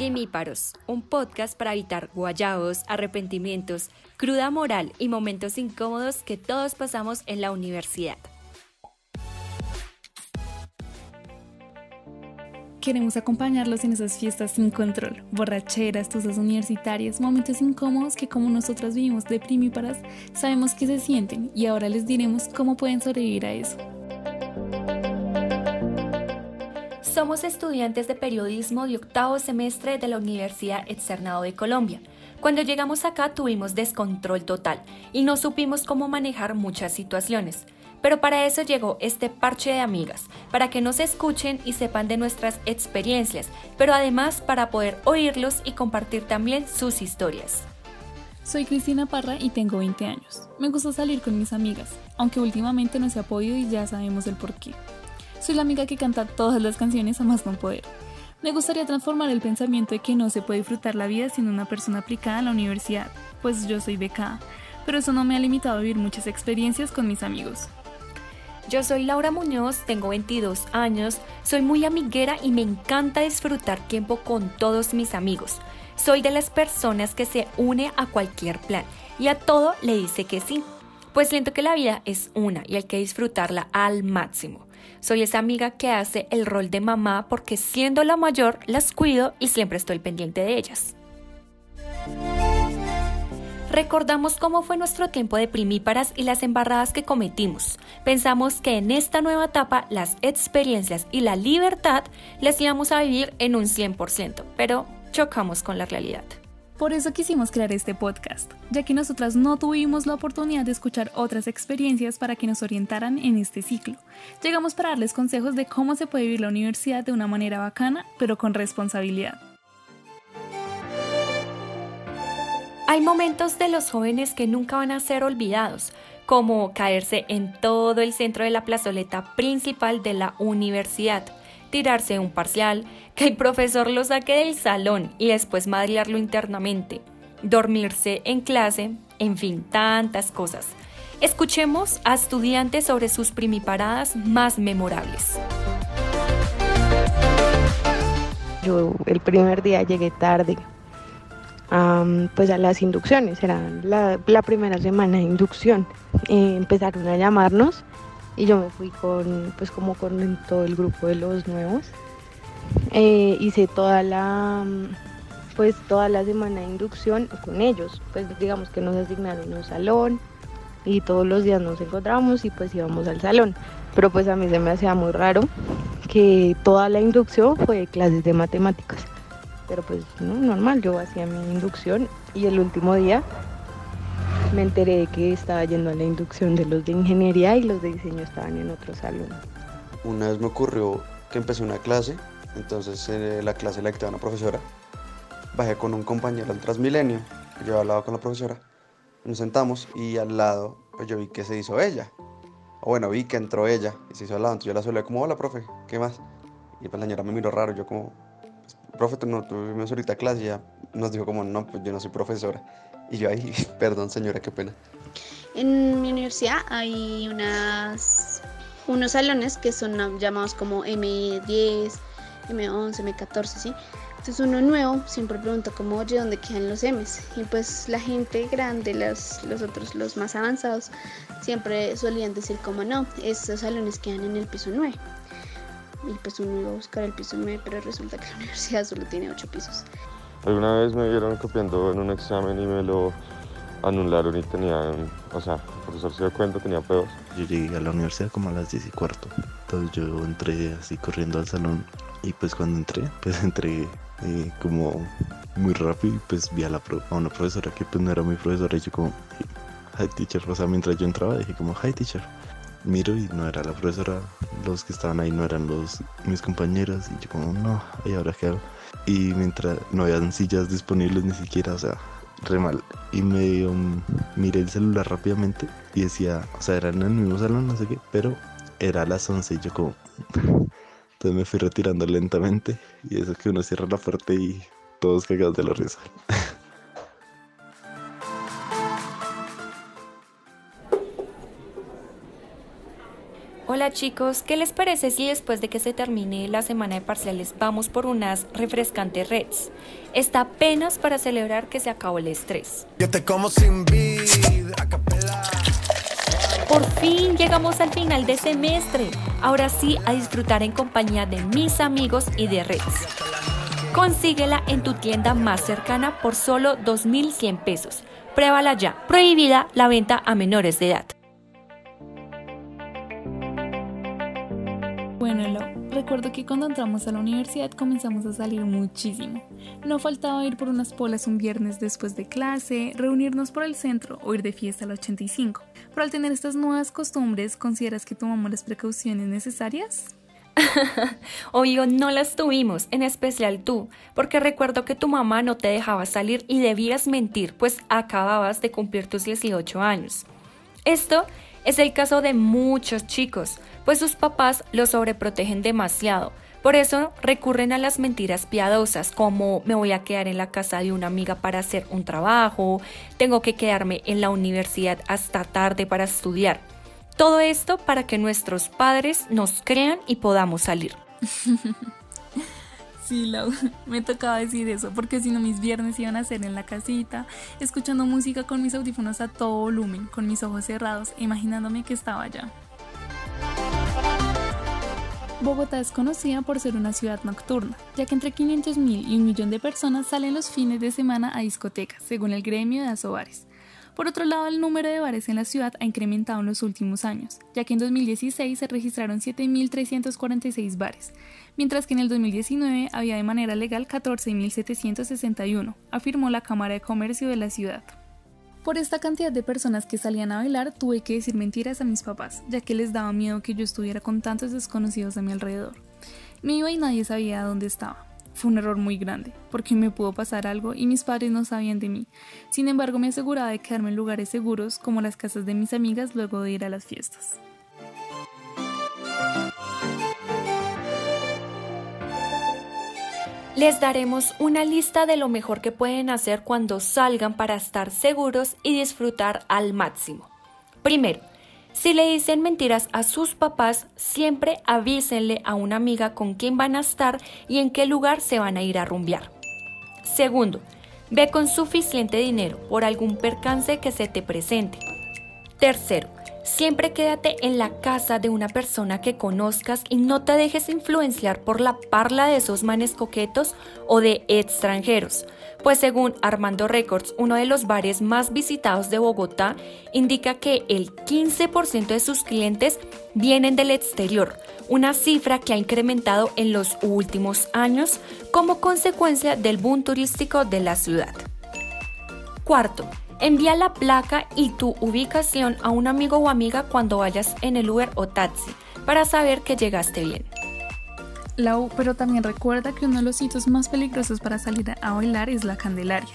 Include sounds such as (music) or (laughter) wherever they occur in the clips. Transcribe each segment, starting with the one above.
Primíparos, un podcast para evitar guayabos, arrepentimientos, cruda moral y momentos incómodos que todos pasamos en la universidad. Queremos acompañarlos en esas fiestas sin control, borracheras, tosas universitarias, momentos incómodos que como nosotras vivimos de primíparas, sabemos que se sienten y ahora les diremos cómo pueden sobrevivir a eso. Somos estudiantes de periodismo de octavo semestre de la Universidad Externado de Colombia. Cuando llegamos acá tuvimos descontrol total y no supimos cómo manejar muchas situaciones. Pero para eso llegó este parche de amigas, para que nos escuchen y sepan de nuestras experiencias, pero además para poder oírlos y compartir también sus historias. Soy Cristina Parra y tengo 20 años. Me gusta salir con mis amigas, aunque últimamente no se ha podido y ya sabemos el porqué. Soy la amiga que canta todas las canciones a más con poder. Me gustaría transformar el pensamiento de que no se puede disfrutar la vida siendo una persona aplicada en la universidad, pues yo soy becada, pero eso no me ha limitado a vivir muchas experiencias con mis amigos. Yo soy Laura Muñoz, tengo 22 años, soy muy amiguera y me encanta disfrutar tiempo con todos mis amigos. Soy de las personas que se une a cualquier plan y a todo le dice que sí, pues siento que la vida es una y hay que disfrutarla al máximo. Soy esa amiga que hace el rol de mamá porque siendo la mayor las cuido y siempre estoy pendiente de ellas. Recordamos cómo fue nuestro tiempo de primíparas y las embarradas que cometimos. Pensamos que en esta nueva etapa las experiencias y la libertad las íbamos a vivir en un 100%, pero chocamos con la realidad. Por eso quisimos crear este podcast, ya que nosotras no tuvimos la oportunidad de escuchar otras experiencias para que nos orientaran en este ciclo. Llegamos para darles consejos de cómo se puede vivir la universidad de una manera bacana, pero con responsabilidad. Hay momentos de los jóvenes que nunca van a ser olvidados, como caerse en todo el centro de la plazoleta principal de la universidad, tirarse un parcial, que el profesor lo saque del salón y después madrearlo internamente, dormirse en clase, en fin, tantas cosas. Escuchemos a estudiantes sobre sus primiparadas más memorables. Yo el primer día llegué tarde, pues a las inducciones, era la, primera semana de inducción. Eh, empezaron a llamarnos y yo me fui con, pues como con todo el grupo de los nuevos. Eh, hice toda la, pues toda la semana de inducción con ellos, pues digamos que nos asignaron un salón y todos los días nos encontramos y pues íbamos al salón. Pero pues a mí se me hacía muy raro que toda la inducción fue clases de matemáticas pero pues no, normal, yo hacía mi inducción y el último día me enteré de que estaba yendo a la inducción de los de ingeniería y los de diseño estaban en otro salón. Una vez me ocurrió que empecé una clase, entonces eh, la clase la dictaba una profesora. Bajé con un compañero al Transmilenio, yo hablaba con la profesora, nos sentamos y al lado pues yo vi que se hizo ella. O bueno, vi que entró ella y se hizo al lado, entonces yo la saludé como, hola profe, ¿qué más? Y pues la señora me miró raro, yo como, profe, no tuvimos ahorita clase ya nos dijo como, no, pues yo no soy profesora. Y yo ahí, (laughs) perdón señora, qué pena. En mi universidad hay unas, unos salones que son llamados como M10, M11, M14, ¿sí? Entonces uno nuevo siempre pregunta como, oye, ¿dónde quedan los M's? Y pues la gente grande, los, los otros, los más avanzados, siempre solían decir como, no, estos salones quedan en el piso 9 y pues uno iba a buscar el piso 9, pero resulta que la (laughs) universidad solo tiene 8 pisos. Alguna vez me vieron copiando en un examen y me lo anularon y tenían, o sea, el profesor se dio cuenta, tenía pedos. Yo llegué a la universidad como a las 10 y cuarto, entonces yo entré así corriendo al salón y pues cuando entré, pues (laughs) entré eh, como muy rápido y pues vi a, la a una profesora que pues no era mi profesora y yo como, hi teacher, o sea, mientras yo entraba dije como, hi teacher miro y no era la profesora, los que estaban ahí no eran los mis compañeros y yo como no, ¿y ahora qué? Y mientras no habían sillas disponibles ni siquiera, o sea, re mal. Y me miré el celular rápidamente y decía, o sea, era en el mismo salón, no sé qué, pero era a las 11 y yo como... Entonces me fui retirando lentamente y eso es que uno cierra la puerta y todos cagados de la risa. Hola chicos, ¿qué les parece si después de que se termine la semana de parciales vamos por unas refrescantes reds? Está apenas para celebrar que se acabó el estrés. Yo te como sin Por fin llegamos al final de semestre. Ahora sí a disfrutar en compañía de mis amigos y de Reds. Consíguela en tu tienda más cercana por solo 2.100 pesos. Pruébala ya. Prohibida la venta a menores de edad. Bueno, Lo, recuerdo que cuando entramos a la universidad comenzamos a salir muchísimo. No faltaba ir por unas polas un viernes después de clase, reunirnos por el centro o ir de fiesta al 85. Pero al tener estas nuevas costumbres, ¿consideras que tomamos las precauciones necesarias? (laughs) Obvio, no las tuvimos, en especial tú, porque recuerdo que tu mamá no te dejaba salir y debías mentir, pues acababas de cumplir tus 18 años. Esto es el caso de muchos chicos, pues sus papás los sobreprotegen demasiado. Por eso recurren a las mentiras piadosas como me voy a quedar en la casa de una amiga para hacer un trabajo, tengo que quedarme en la universidad hasta tarde para estudiar. Todo esto para que nuestros padres nos crean y podamos salir. (laughs) Sí, Lau, (laughs) me tocaba decir eso, porque si no mis viernes iban a ser en la casita, escuchando música con mis audífonos a todo volumen, con mis ojos cerrados, imaginándome que estaba allá. Bogotá es conocida por ser una ciudad nocturna, ya que entre 500.000 y un millón de personas salen los fines de semana a discotecas, según el gremio de Asobares. Por otro lado, el número de bares en la ciudad ha incrementado en los últimos años, ya que en 2016 se registraron 7.346 bares, mientras que en el 2019 había de manera legal 14.761, afirmó la Cámara de Comercio de la ciudad. Por esta cantidad de personas que salían a bailar, tuve que decir mentiras a mis papás, ya que les daba miedo que yo estuviera con tantos desconocidos a mi alrededor. Me iba y nadie sabía dónde estaba. Fue un error muy grande, porque me pudo pasar algo y mis padres no sabían de mí. Sin embargo, me aseguraba de quedarme en lugares seguros como las casas de mis amigas luego de ir a las fiestas. Les daremos una lista de lo mejor que pueden hacer cuando salgan para estar seguros y disfrutar al máximo. Primero, si le dicen mentiras a sus papás, siempre avísenle a una amiga con quién van a estar y en qué lugar se van a ir a rumbear. Segundo, ve con suficiente dinero por algún percance que se te presente. Tercero, Siempre quédate en la casa de una persona que conozcas y no te dejes influenciar por la parla de esos manes coquetos o de extranjeros, pues según Armando Records, uno de los bares más visitados de Bogotá, indica que el 15% de sus clientes vienen del exterior, una cifra que ha incrementado en los últimos años como consecuencia del boom turístico de la ciudad. Cuarto, Envía la placa y tu ubicación a un amigo o amiga cuando vayas en el Uber o taxi para saber que llegaste bien. Lau, pero también recuerda que uno de los sitios más peligrosos para salir a bailar es la Candelaria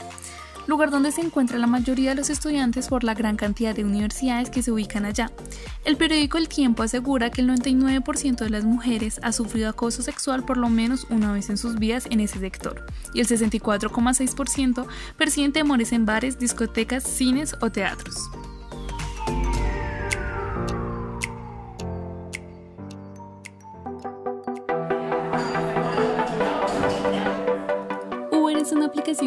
lugar donde se encuentra la mayoría de los estudiantes por la gran cantidad de universidades que se ubican allá. El periódico El Tiempo asegura que el 99% de las mujeres ha sufrido acoso sexual por lo menos una vez en sus vidas en ese sector, y el 64,6% perciben temores en bares, discotecas, cines o teatros.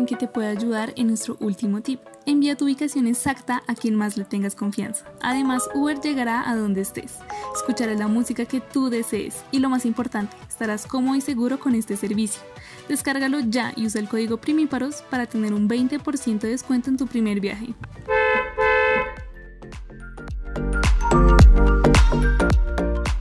Que te puede ayudar en nuestro último tip. Envía tu ubicación exacta a quien más le tengas confianza. Además, Uber llegará a donde estés. Escucharás la música que tú desees y lo más importante, estarás cómodo y seguro con este servicio. Descárgalo ya y usa el código Primíparos para tener un 20% de descuento en tu primer viaje.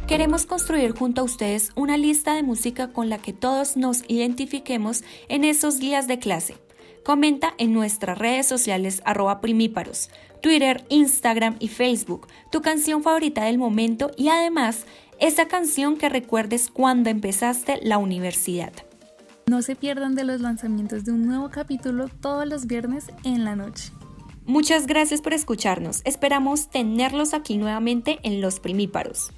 Queremos construir junto a ustedes una lista de música con la que todos nos identifiquemos en esos días de clase. Comenta en nuestras redes sociales arroba primíparos, Twitter, Instagram y Facebook tu canción favorita del momento y además esa canción que recuerdes cuando empezaste la universidad. No se pierdan de los lanzamientos de un nuevo capítulo todos los viernes en la noche. Muchas gracias por escucharnos. Esperamos tenerlos aquí nuevamente en Los Primíparos.